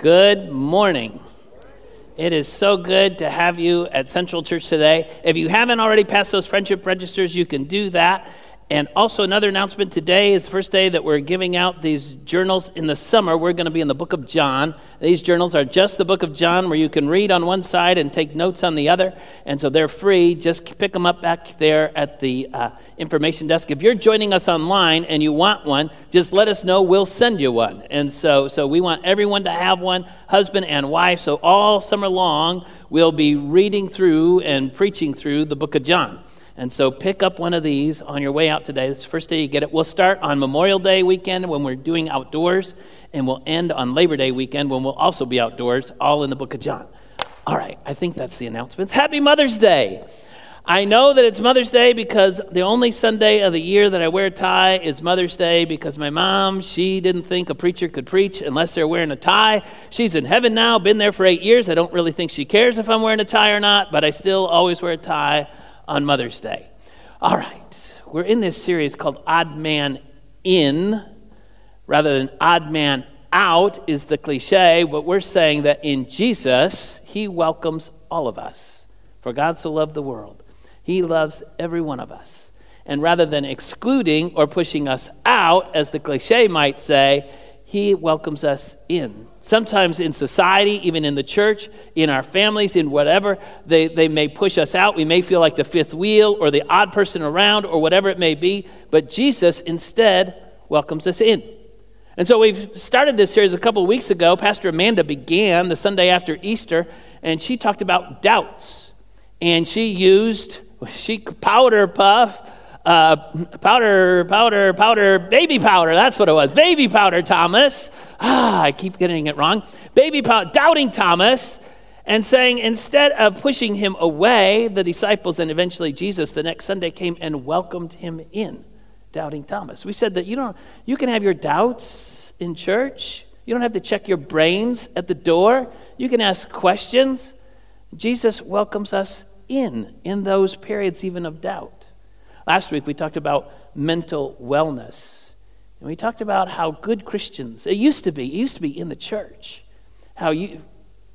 Good morning. It is so good to have you at Central Church today. If you haven't already passed those friendship registers, you can do that. And also, another announcement today is the first day that we're giving out these journals in the summer. We're going to be in the book of John. These journals are just the book of John, where you can read on one side and take notes on the other. And so they're free. Just pick them up back there at the uh, information desk. If you're joining us online and you want one, just let us know. We'll send you one. And so, so we want everyone to have one, husband and wife. So all summer long, we'll be reading through and preaching through the book of John. And so pick up one of these on your way out today. It's the first day you get it. We'll start on Memorial Day weekend when we're doing outdoors, and we'll end on Labor Day weekend when we'll also be outdoors, all in the book of John. All right, I think that's the announcements. Happy Mother's Day! I know that it's Mother's Day because the only Sunday of the year that I wear a tie is Mother's Day because my mom, she didn't think a preacher could preach unless they're wearing a tie. She's in heaven now, been there for eight years. I don't really think she cares if I'm wearing a tie or not, but I still always wear a tie on Mother's Day. All right, we're in this series called Odd Man In rather than Odd Man Out, is the cliche, but we're saying that in Jesus, He welcomes all of us. For God so loved the world, He loves every one of us. And rather than excluding or pushing us out, as the cliche might say, He welcomes us in. Sometimes in society, even in the church, in our families, in whatever, they, they may push us out. We may feel like the fifth wheel or the odd person around or whatever it may be. But Jesus instead welcomes us in. And so we've started this series a couple of weeks ago. Pastor Amanda began the Sunday after Easter, and she talked about doubts. And she used, she powder puff uh, powder, powder, powder, baby powder. That's what it was. Baby powder, Thomas. Ah, I keep getting it wrong. Baby powder, doubting Thomas, and saying instead of pushing him away, the disciples and eventually Jesus the next Sunday came and welcomed him in, doubting Thomas. We said that you don't, you can have your doubts in church. You don't have to check your brains at the door. You can ask questions. Jesus welcomes us in in those periods even of doubt. Last week we talked about mental wellness. And we talked about how good Christians, it used to be, it used to be in the church, how you,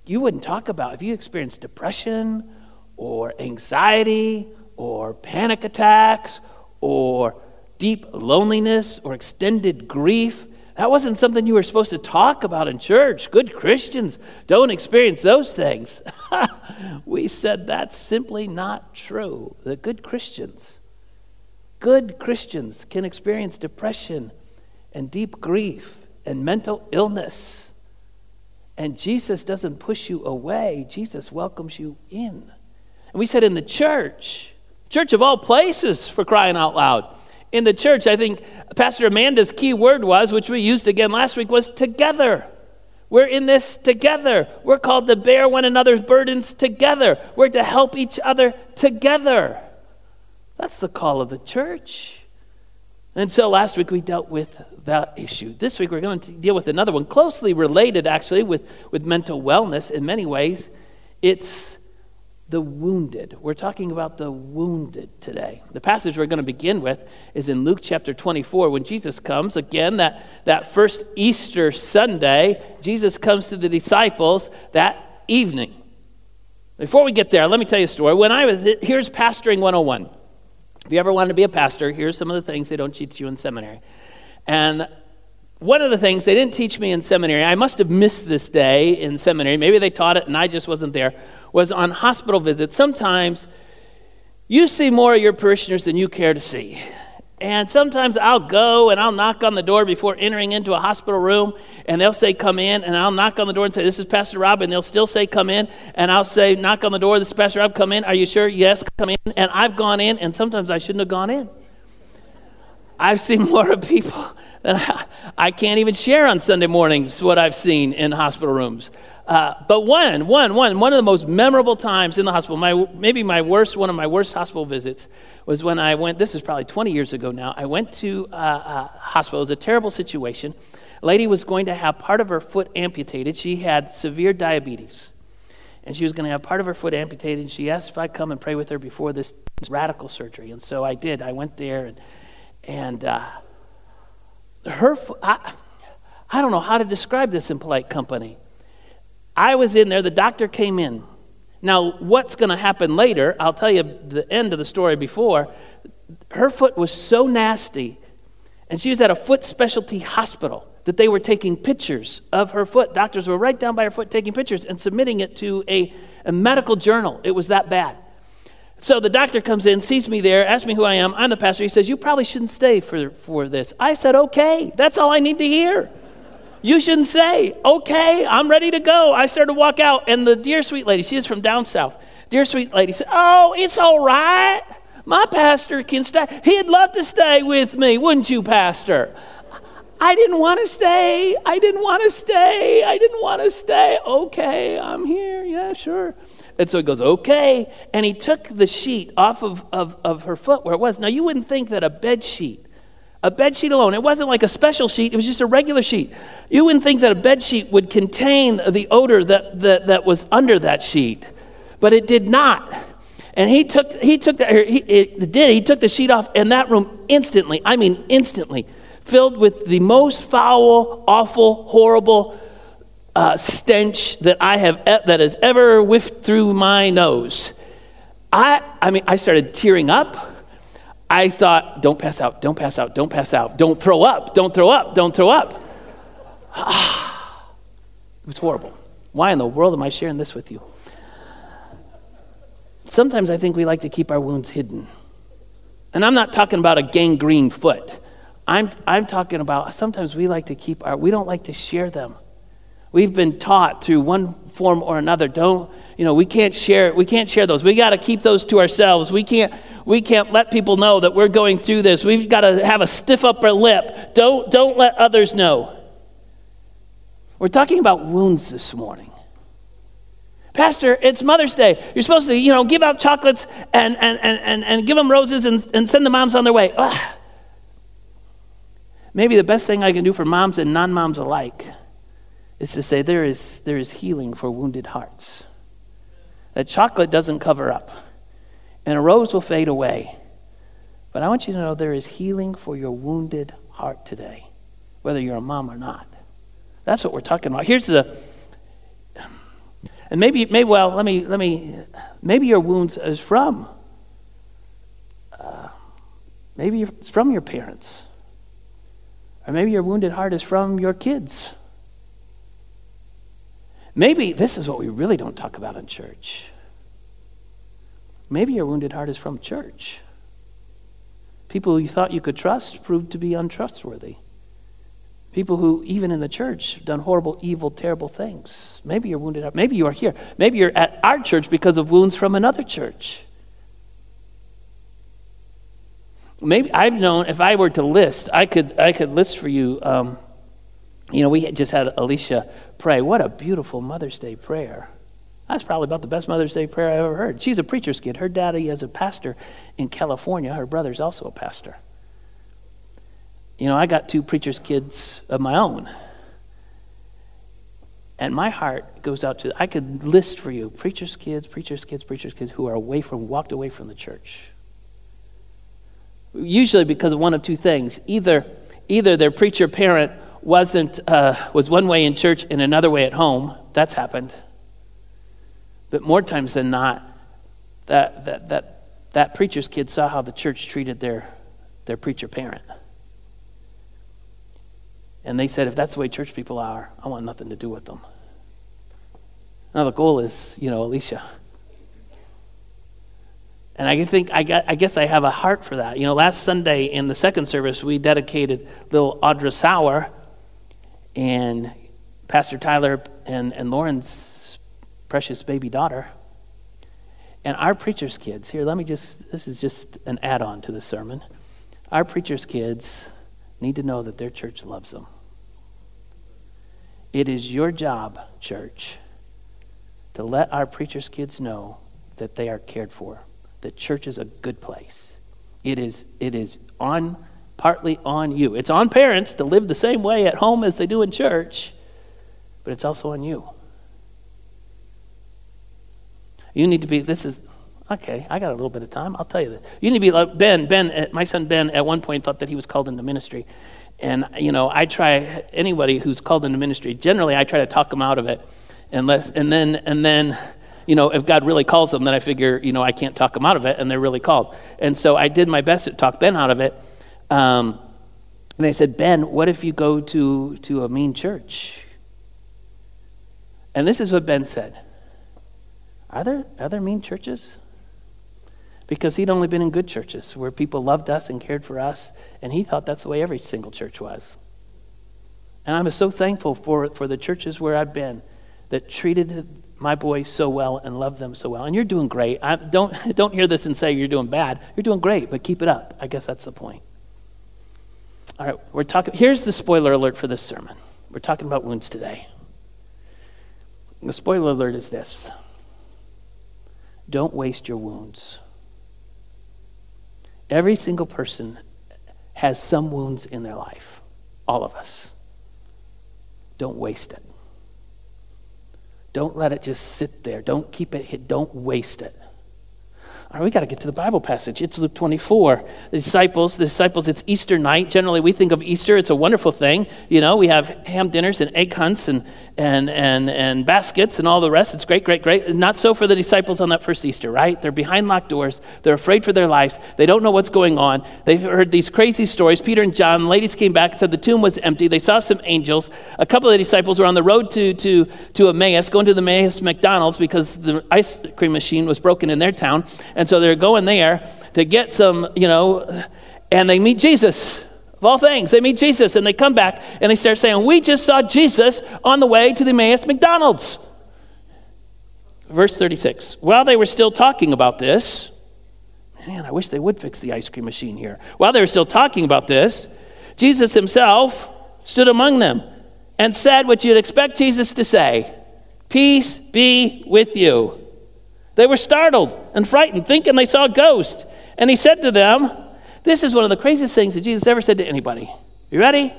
you wouldn't talk about if you experienced depression or anxiety or panic attacks or deep loneliness or extended grief. That wasn't something you were supposed to talk about in church. Good Christians don't experience those things. we said that's simply not true. The good Christians Good Christians can experience depression and deep grief and mental illness. And Jesus doesn't push you away, Jesus welcomes you in. And we said in the church, church of all places for crying out loud. In the church, I think Pastor Amanda's key word was, which we used again last week, was together. We're in this together. We're called to bear one another's burdens together. We're to help each other together. That's the call of the church. And so last week we dealt with that issue. This week we're going to deal with another one, closely related actually with, with mental wellness in many ways. It's the wounded. We're talking about the wounded today. The passage we're going to begin with is in Luke chapter 24 when Jesus comes. Again, that, that first Easter Sunday, Jesus comes to the disciples that evening. Before we get there, let me tell you a story. When I was, here's Pastoring 101. If you ever wanted to be a pastor, here's some of the things they don't teach you in seminary. And one of the things they didn't teach me in seminary, I must have missed this day in seminary, maybe they taught it and I just wasn't there, was on hospital visits. Sometimes you see more of your parishioners than you care to see. And sometimes I'll go and I'll knock on the door before entering into a hospital room, and they'll say, Come in. And I'll knock on the door and say, This is Pastor Rob. And they'll still say, Come in. And I'll say, Knock on the door, this is Pastor Rob, come in. Are you sure? Yes, come in. And I've gone in, and sometimes I shouldn't have gone in. I've seen more of people than I, I can't even share on Sunday mornings what I've seen in hospital rooms. Uh, but one, one, one, one of the most memorable times in the hospital, my, maybe my worst, one of my worst hospital visits, was when I went, this is probably 20 years ago now, I went to a, a hospital. It was a terrible situation. A lady was going to have part of her foot amputated. She had severe diabetes. And she was going to have part of her foot amputated. And she asked if I'd come and pray with her before this radical surgery. And so I did. I went there and, and uh, her, I, I don't know how to describe this in polite company. I was in there, the doctor came in. Now, what's going to happen later, I'll tell you the end of the story before. Her foot was so nasty, and she was at a foot specialty hospital that they were taking pictures of her foot. Doctors were right down by her foot taking pictures and submitting it to a, a medical journal. It was that bad. So the doctor comes in, sees me there, asks me who I am. I'm the pastor. He says, You probably shouldn't stay for, for this. I said, Okay, that's all I need to hear. You shouldn't say, Okay, I'm ready to go. I started to walk out, and the dear sweet lady, she is from down south, dear sweet lady said, Oh, it's all right. My pastor can stay. He'd love to stay with me, wouldn't you, Pastor? I didn't want to stay. I didn't want to stay. I didn't want to stay. Okay, I'm here. Yeah, sure. And so he goes, okay. And he took the sheet off of, of, of her foot where it was. Now, you wouldn't think that a bed sheet, a bed sheet alone, it wasn't like a special sheet, it was just a regular sheet. You wouldn't think that a bed sheet would contain the odor that, that, that was under that sheet, but it did not. And he took, he took the, he, it did, he took the sheet off, and that room instantly, I mean instantly, filled with the most foul, awful, horrible uh, stench that I have that has ever whiffed through my nose. I, I mean, I started tearing up. I thought, don't pass out, don't pass out, don't pass out, don't throw up, don't throw up, don't throw up. it was horrible. Why in the world am I sharing this with you? Sometimes I think we like to keep our wounds hidden. And I'm not talking about a gangrene foot. I'm, I'm talking about sometimes we like to keep our, we don't like to share them. We've been taught through one form or another, don't, you know, we can't share, we can't share those. We got to keep those to ourselves. We can't, we can't let people know that we're going through this. We've got to have a stiff upper lip. Don't, don't let others know. We're talking about wounds this morning. Pastor, it's Mother's Day. You're supposed to, you know, give out chocolates and, and, and, and, and give them roses and, and send the moms on their way. Ugh. Maybe the best thing I can do for moms and non moms alike is to say there is, there is healing for wounded hearts. That chocolate doesn't cover up, and a rose will fade away. But I want you to know there is healing for your wounded heart today, whether you're a mom or not. That's what we're talking about. Here's the, and maybe, maybe well, let me, let me, maybe your wounds is from, uh, maybe it's from your parents. Or maybe your wounded heart is from your kids. Maybe this is what we really don't talk about in church. Maybe your wounded heart is from church. People you thought you could trust proved to be untrustworthy. People who, even in the church, have done horrible, evil, terrible things. Maybe you're wounded. Maybe you are here. Maybe you're at our church because of wounds from another church. maybe I've known if I were to list, I could I could list for you. Um, you know, we just had Alicia pray. What a beautiful Mother's Day prayer. That's probably about the best Mother's Day prayer I ever heard. She's a preacher's kid. Her daddy is a pastor in California. Her brother's also a pastor. You know, I got two preacher's kids of my own. And my heart goes out to, I could list for you preacher's kids, preacher's kids, preacher's kids who are away from, walked away from the church usually because of one of two things. Either, either their preacher parent wasn't, uh, was one way in church and another way at home. That's happened. But more times than not, that, that, that, that preacher's kid saw how the church treated their, their preacher parent. And they said, if that's the way church people are, I want nothing to do with them. Now, the goal is, you know, Alicia, and I think I, got, I guess I have a heart for that. You know, last Sunday in the second service, we dedicated little Audra Sauer and Pastor Tyler and, and Lauren's precious baby daughter. And our preacher's kids, here, let me just, this is just an add on to the sermon. Our preacher's kids need to know that their church loves them. It is your job, church, to let our preacher's kids know that they are cared for that church is a good place. It is, it is on partly on you. It's on parents to live the same way at home as they do in church, but it's also on you. You need to be, this is, okay, I got a little bit of time. I'll tell you this. You need to be like Ben. Ben, uh, my son Ben, at one point thought that he was called into ministry. And, you know, I try, anybody who's called into ministry, generally I try to talk them out of it unless, and then, and then, you know, if God really calls them, then I figure, you know, I can't talk them out of it, and they're really called. And so I did my best to talk Ben out of it. Um, and I said, Ben, what if you go to, to a mean church? And this is what Ben said Are there, are there mean churches? Because he'd only been in good churches where people loved us and cared for us, and he thought that's the way every single church was. And I'm so thankful for, for the churches where I've been that treated my boys so well and loved them so well. And you're doing great. I, don't, don't hear this and say you're doing bad. You're doing great, but keep it up. I guess that's the point. All right, we're talking. Here's the spoiler alert for this sermon. We're talking about wounds today. The spoiler alert is this don't waste your wounds. Every single person has some wounds in their life, all of us. Don't waste it. Don't let it just sit there. Don't keep it. Don't waste it. All right, we got to get to the Bible passage. It's Luke 24. The disciples, the disciples, it's Easter night. Generally, we think of Easter, it's a wonderful thing. You know, we have ham dinners and egg hunts and, and, and, and baskets and all the rest. It's great, great, great. Not so for the disciples on that first Easter, right? They're behind locked doors. They're afraid for their lives. They don't know what's going on. They've heard these crazy stories. Peter and John, ladies came back and said the tomb was empty. They saw some angels. A couple of the disciples were on the road to, to, to Emmaus, going to the Emmaus McDonald's because the ice cream machine was broken in their town. And so they're going there to get some, you know, and they meet Jesus. Of all things, they meet Jesus and they come back and they start saying, We just saw Jesus on the way to the Emmaus McDonald's. Verse 36. While they were still talking about this, man, I wish they would fix the ice cream machine here. While they were still talking about this, Jesus himself stood among them and said what you'd expect Jesus to say Peace be with you. They were startled and frightened, thinking they saw a ghost. And he said to them, This is one of the craziest things that Jesus ever said to anybody. You ready?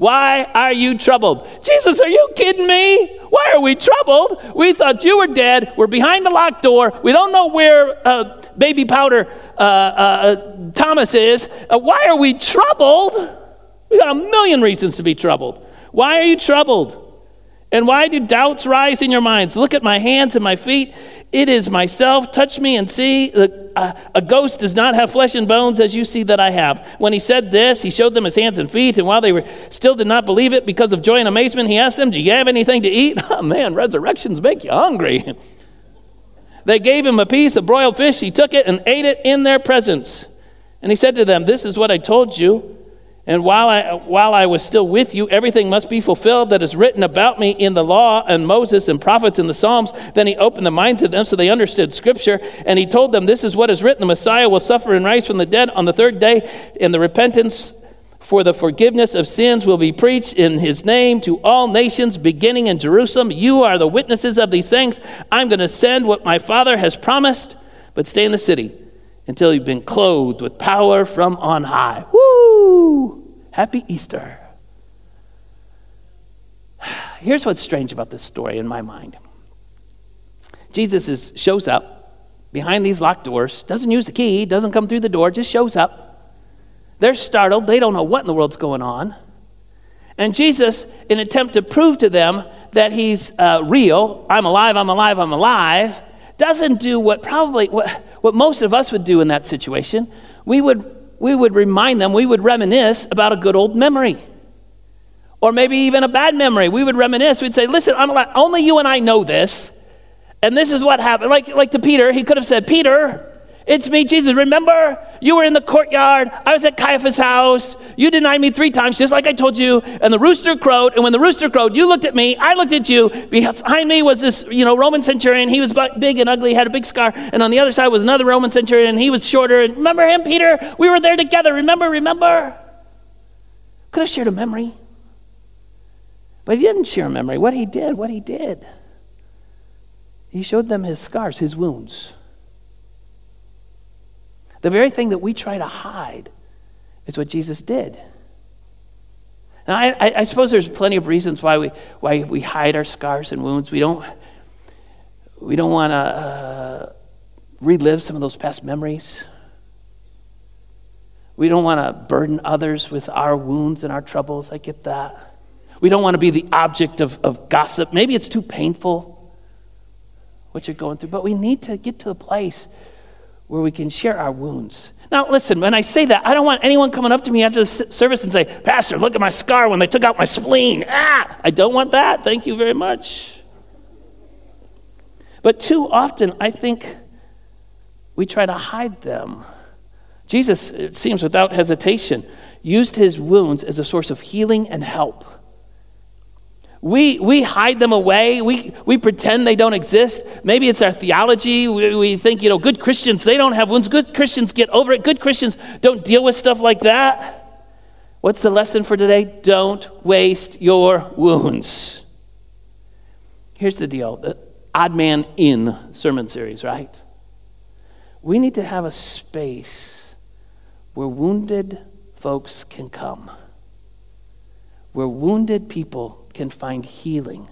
Why are you troubled? Jesus, are you kidding me? Why are we troubled? We thought you were dead. We're behind the locked door. We don't know where uh, baby powder uh, uh, Thomas is. Uh, why are we troubled? We got a million reasons to be troubled. Why are you troubled? And why do doubts rise in your minds? Look at my hands and my feet. It is myself. Touch me and see. A ghost does not have flesh and bones as you see that I have. When he said this, he showed them his hands and feet. And while they were still did not believe it because of joy and amazement, he asked them, Do you have anything to eat? Oh, man, resurrections make you hungry. They gave him a piece of broiled fish. He took it and ate it in their presence. And he said to them, This is what I told you. And while I, while I was still with you, everything must be fulfilled that is written about me in the law and Moses and prophets and the Psalms. Then he opened the minds of them so they understood Scripture. And he told them, This is what is written the Messiah will suffer and rise from the dead on the third day, and the repentance for the forgiveness of sins will be preached in his name to all nations, beginning in Jerusalem. You are the witnesses of these things. I'm going to send what my Father has promised, but stay in the city until you've been clothed with power from on high. Woo! Happy Easter. Here's what's strange about this story in my mind Jesus is, shows up behind these locked doors, doesn't use the key, doesn't come through the door, just shows up. They're startled, they don't know what in the world's going on. And Jesus, in an attempt to prove to them that he's uh, real, I'm alive, I'm alive, I'm alive, doesn't do what probably what, what most of us would do in that situation. We would, we would remind them, we would reminisce about a good old memory. Or maybe even a bad memory. We would reminisce. We'd say, listen, only you and I know this. And this is what happened. Like, like to Peter, he could have said, Peter, it's me, Jesus. Remember, you were in the courtyard. I was at Caiaphas' house. You denied me three times, just like I told you. And the rooster crowed. And when the rooster crowed, you looked at me. I looked at you. Behind me was this, you know, Roman centurion. He was big and ugly, had a big scar. And on the other side was another Roman centurion. And he was shorter. And remember him, Peter? We were there together. Remember? Remember? Could have shared a memory. But he didn't share a memory. What he did, what he did. He showed them his scars, his wounds. The very thing that we try to hide is what Jesus did. Now, I, I, suppose there's plenty of reasons why we, why we hide our scars and wounds. We don't, we don't want to uh, relive some of those past memories. We don't want to burden others with our wounds and our troubles. I get that. We don't want to be the object of, of gossip. Maybe it's too painful what you're going through, but we need to get to a place where we can share our wounds. Now, listen, when I say that, I don't want anyone coming up to me after the service and say, Pastor, look at my scar when they took out my spleen. Ah, I don't want that. Thank you very much. But too often, I think we try to hide them. Jesus, it seems without hesitation, used his wounds as a source of healing and help. We, we hide them away. We, we pretend they don't exist. Maybe it's our theology. We, we think, you know, good Christians, they don't have wounds. Good Christians get over it. Good Christians don't deal with stuff like that. What's the lesson for today? Don't waste your wounds. Here's the deal the odd man in sermon series, right? We need to have a space where wounded folks can come, where wounded people can find healing,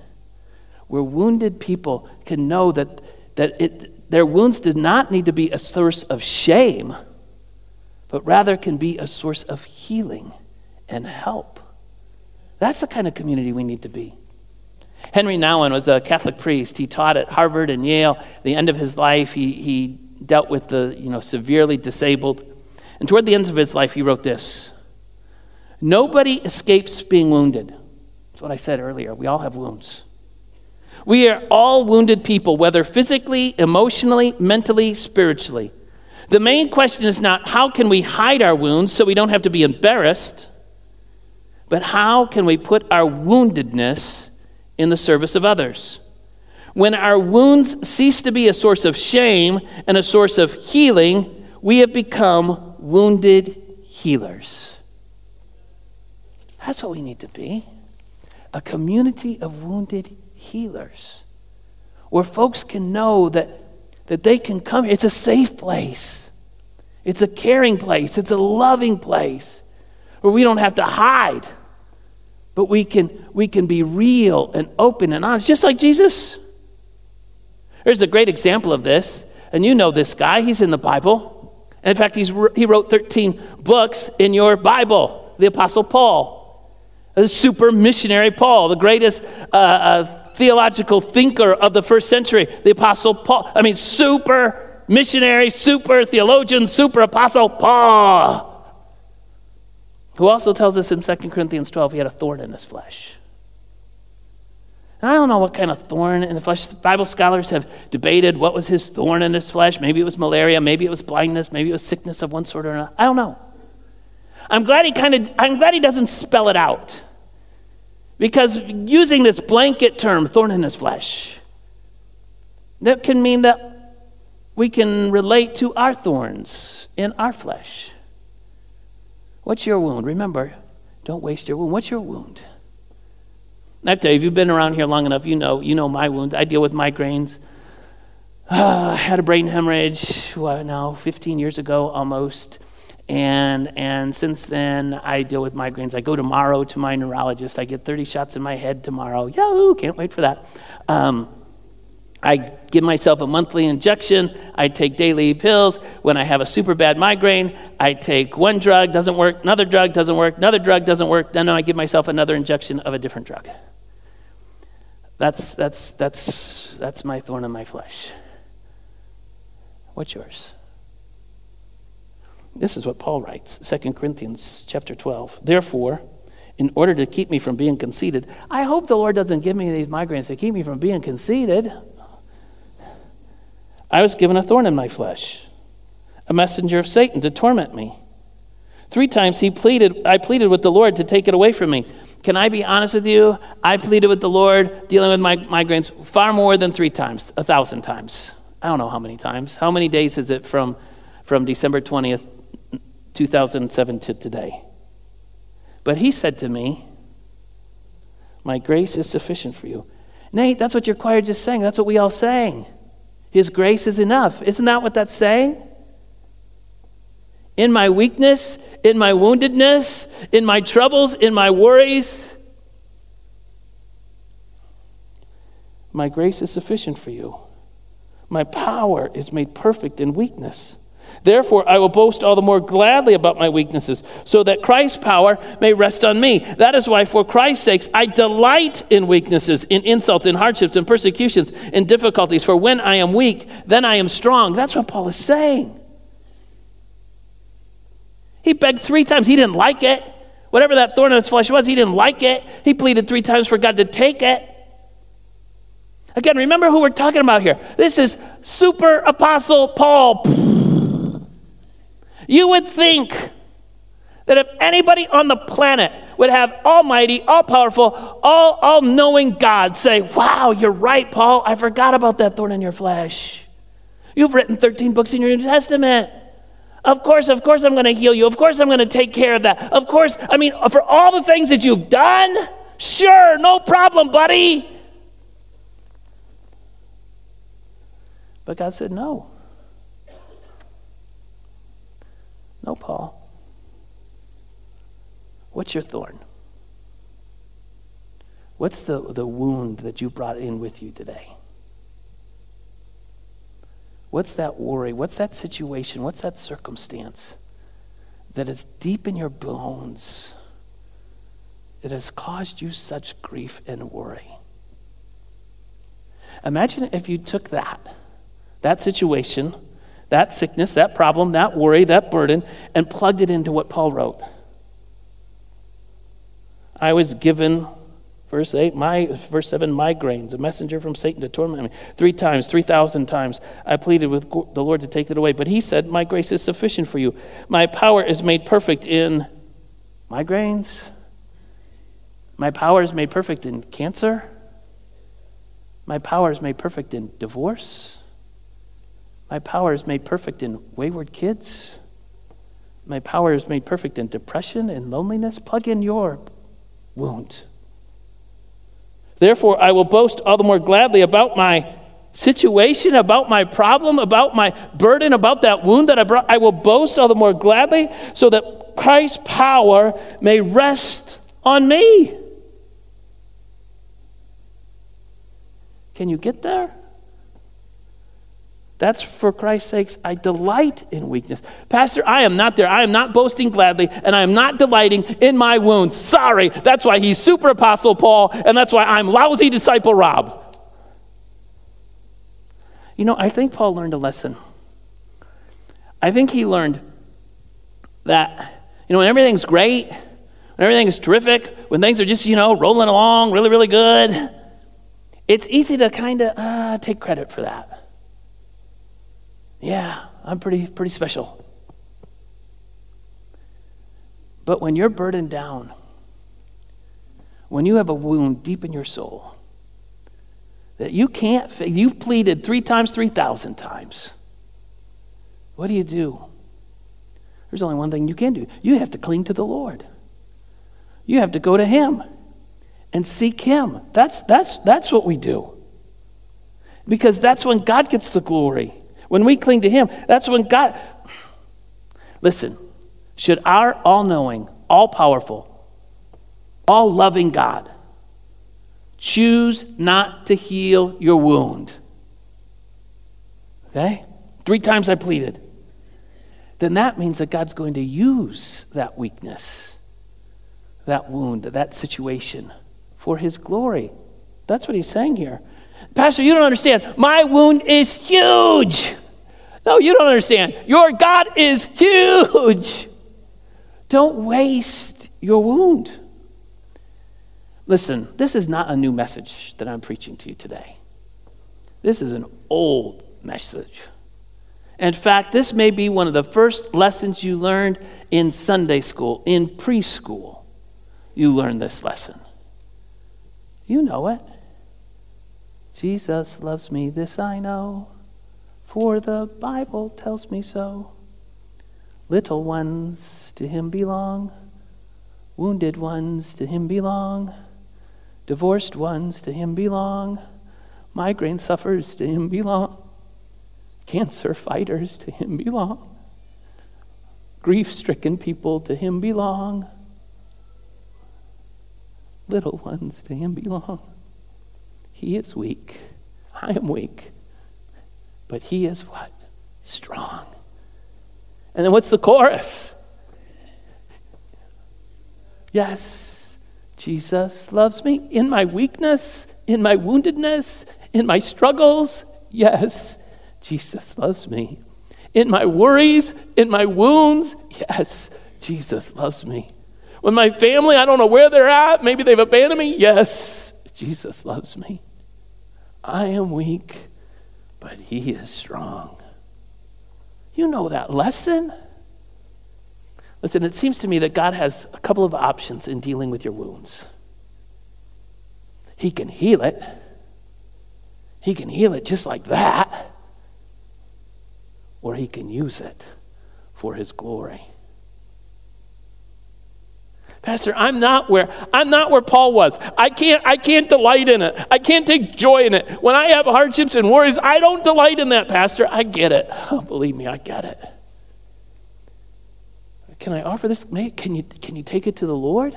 where wounded people can know that, that it, their wounds did not need to be a source of shame, but rather can be a source of healing and help. That's the kind of community we need to be. Henri Nouwen was a Catholic priest. He taught at Harvard and Yale. At the end of his life, he, he dealt with the you know, severely disabled. And toward the end of his life, he wrote this Nobody escapes being wounded. That's what I said earlier. We all have wounds. We are all wounded people, whether physically, emotionally, mentally, spiritually. The main question is not how can we hide our wounds so we don't have to be embarrassed, but how can we put our woundedness in the service of others? When our wounds cease to be a source of shame and a source of healing, we have become wounded healers. That's what we need to be a community of wounded healers where folks can know that, that they can come here. It's a safe place, it's a caring place, it's a loving place where we don't have to hide, but we can, we can be real and open and honest, just like Jesus. There's a great example of this, and you know this guy, he's in the Bible. In fact, he's, he wrote 13 books in your Bible, the Apostle Paul super missionary Paul, the greatest uh, uh, theological thinker of the first century, the Apostle Paul. I mean, super missionary, super theologian, super apostle Paul, who also tells us in 2 Corinthians 12 he had a thorn in his flesh. I don't know what kind of thorn in the flesh. Bible scholars have debated what was his thorn in his flesh. Maybe it was malaria, maybe it was blindness, maybe it was sickness of one sort or another. I don't know. I'm glad he kind of I'm glad he doesn't spell it out. Because using this blanket term, thorn in his flesh, that can mean that we can relate to our thorns in our flesh. What's your wound? Remember, don't waste your wound. What's your wound? I tell you, if you've been around here long enough, you know, you know my wounds. I deal with migraines. Uh, I had a brain hemorrhage, what, now, 15 years ago almost. And, and since then, I deal with migraines. I go tomorrow to my neurologist. I get 30 shots in my head tomorrow. Yahoo! Can't wait for that. Um, I give myself a monthly injection. I take daily pills. When I have a super bad migraine, I take one drug, doesn't work, another drug doesn't work, another drug doesn't work. Then I give myself another injection of a different drug. That's, that's, that's, that's my thorn in my flesh. What's yours? This is what Paul writes, 2 Corinthians chapter 12. Therefore, in order to keep me from being conceited, I hope the Lord doesn't give me these migraines to keep me from being conceited. I was given a thorn in my flesh, a messenger of Satan to torment me. Three times he pleaded, I pleaded with the Lord to take it away from me. Can I be honest with you? I pleaded with the Lord dealing with my migraines far more than three times, a thousand times. I don't know how many times. How many days is it from, from December 20th 2007 to today. But he said to me, My grace is sufficient for you. Nate, that's what your choir just sang. That's what we all sang. His grace is enough. Isn't that what that's saying? In my weakness, in my woundedness, in my troubles, in my worries, my grace is sufficient for you. My power is made perfect in weakness. Therefore, I will boast all the more gladly about my weaknesses, so that Christ's power may rest on me. That is why, for Christ's sakes, I delight in weaknesses, in insults, in hardships, in persecutions, in difficulties. For when I am weak, then I am strong. That's what Paul is saying. He begged three times. He didn't like it. Whatever that thorn in his flesh was, he didn't like it. He pleaded three times for God to take it. Again, remember who we're talking about here. This is super apostle Paul. You would think that if anybody on the planet would have almighty, all powerful, all, all knowing God say, Wow, you're right, Paul. I forgot about that thorn in your flesh. You've written 13 books in your New Testament. Of course, of course, I'm going to heal you. Of course, I'm going to take care of that. Of course, I mean, for all the things that you've done, sure, no problem, buddy. But God said, No. No, Paul. What's your thorn? What's the, the wound that you brought in with you today? What's that worry? What's that situation? What's that circumstance that is deep in your bones that has caused you such grief and worry? Imagine if you took that, that situation, that sickness, that problem, that worry, that burden, and plugged it into what Paul wrote. I was given Verse 8, my, verse 7, migraines, a messenger from Satan to torment me. Three times, 3,000 times, I pleaded with the Lord to take it away. But he said, My grace is sufficient for you. My power is made perfect in migraines. My power is made perfect in cancer. My power is made perfect in divorce. My power is made perfect in wayward kids. My power is made perfect in depression and loneliness. Plug in your wound. Therefore, I will boast all the more gladly about my situation, about my problem, about my burden, about that wound that I brought. I will boast all the more gladly so that Christ's power may rest on me. Can you get there? That's for Christ's sakes, I delight in weakness. Pastor, I am not there. I am not boasting gladly, and I am not delighting in my wounds. Sorry. That's why he's super apostle Paul, and that's why I'm lousy disciple Rob. You know, I think Paul learned a lesson. I think he learned that, you know, when everything's great, when everything is terrific, when things are just, you know, rolling along really, really good, it's easy to kind of uh, take credit for that. Yeah, I'm pretty, pretty special. But when you're burdened down, when you have a wound deep in your soul that you can't, you've pleaded three times, 3,000 times, what do you do? There's only one thing you can do. You have to cling to the Lord. You have to go to Him and seek Him. That's, that's, that's what we do. Because that's when God gets the glory. When we cling to Him, that's when God. Listen, should our all knowing, all powerful, all loving God choose not to heal your wound? Okay? Three times I pleaded. Then that means that God's going to use that weakness, that wound, that situation for His glory. That's what He's saying here. Pastor, you don't understand. My wound is huge. No, you don't understand. Your God is huge. Don't waste your wound. Listen, this is not a new message that I'm preaching to you today. This is an old message. In fact, this may be one of the first lessons you learned in Sunday school, in preschool. You learned this lesson. You know it. Jesus loves me, this I know, for the Bible tells me so. Little ones to him belong, wounded ones to him belong, divorced ones to him belong, migraine sufferers to him belong, cancer fighters to him belong, grief stricken people to him belong, little ones to him belong. He is weak. I am weak. But he is what? Strong. And then what's the chorus? Yes, Jesus loves me in my weakness, in my woundedness, in my struggles. Yes, Jesus loves me. In my worries, in my wounds. Yes, Jesus loves me. When my family, I don't know where they're at, maybe they've abandoned me. Yes, Jesus loves me. I am weak, but He is strong. You know that lesson. Listen, it seems to me that God has a couple of options in dealing with your wounds. He can heal it, He can heal it just like that, or He can use it for His glory. Pastor, I'm not where I'm not where Paul was. I can't I can't delight in it. I can't take joy in it. When I have hardships and worries, I don't delight in that, Pastor. I get it. Oh, believe me, I get it. Can I offer this? Can you can you take it to the Lord?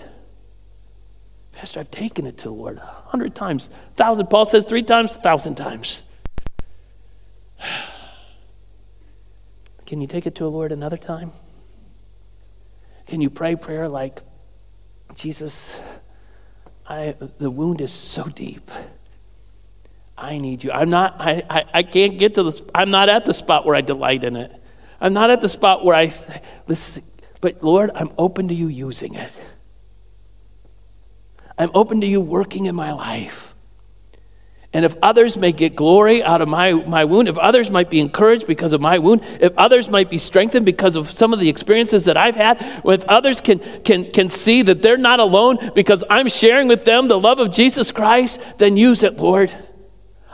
Pastor, I've taken it to the Lord a hundred times, a thousand. Paul says three times, a thousand times. Can you take it to the Lord another time? Can you pray prayer like, Jesus, I, the wound is so deep. I need you. I'm not, I, I, I can't get to the, I'm not at the spot where I delight in it. I'm not at the spot where I, listen, but Lord, I'm open to you using it. I'm open to you working in my life. And if others may get glory out of my, my wound, if others might be encouraged because of my wound, if others might be strengthened because of some of the experiences that I've had, if others can, can, can see that they're not alone because I'm sharing with them the love of Jesus Christ, then use it, Lord.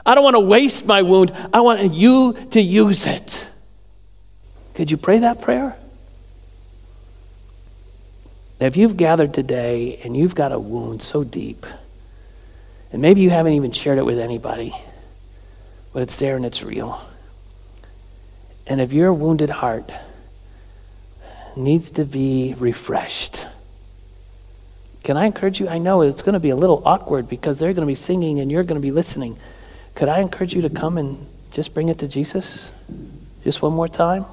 I don't want to waste my wound. I want you to use it. Could you pray that prayer? If you've gathered today and you've got a wound so deep, and maybe you haven't even shared it with anybody, but it's there and it's real. And if your wounded heart needs to be refreshed, can I encourage you? I know it's going to be a little awkward because they're going to be singing and you're going to be listening. Could I encourage you to come and just bring it to Jesus? Just one more time?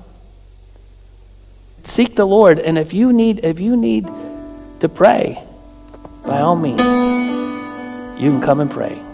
Seek the Lord, and if you need if you need to pray, by all means you can come and pray.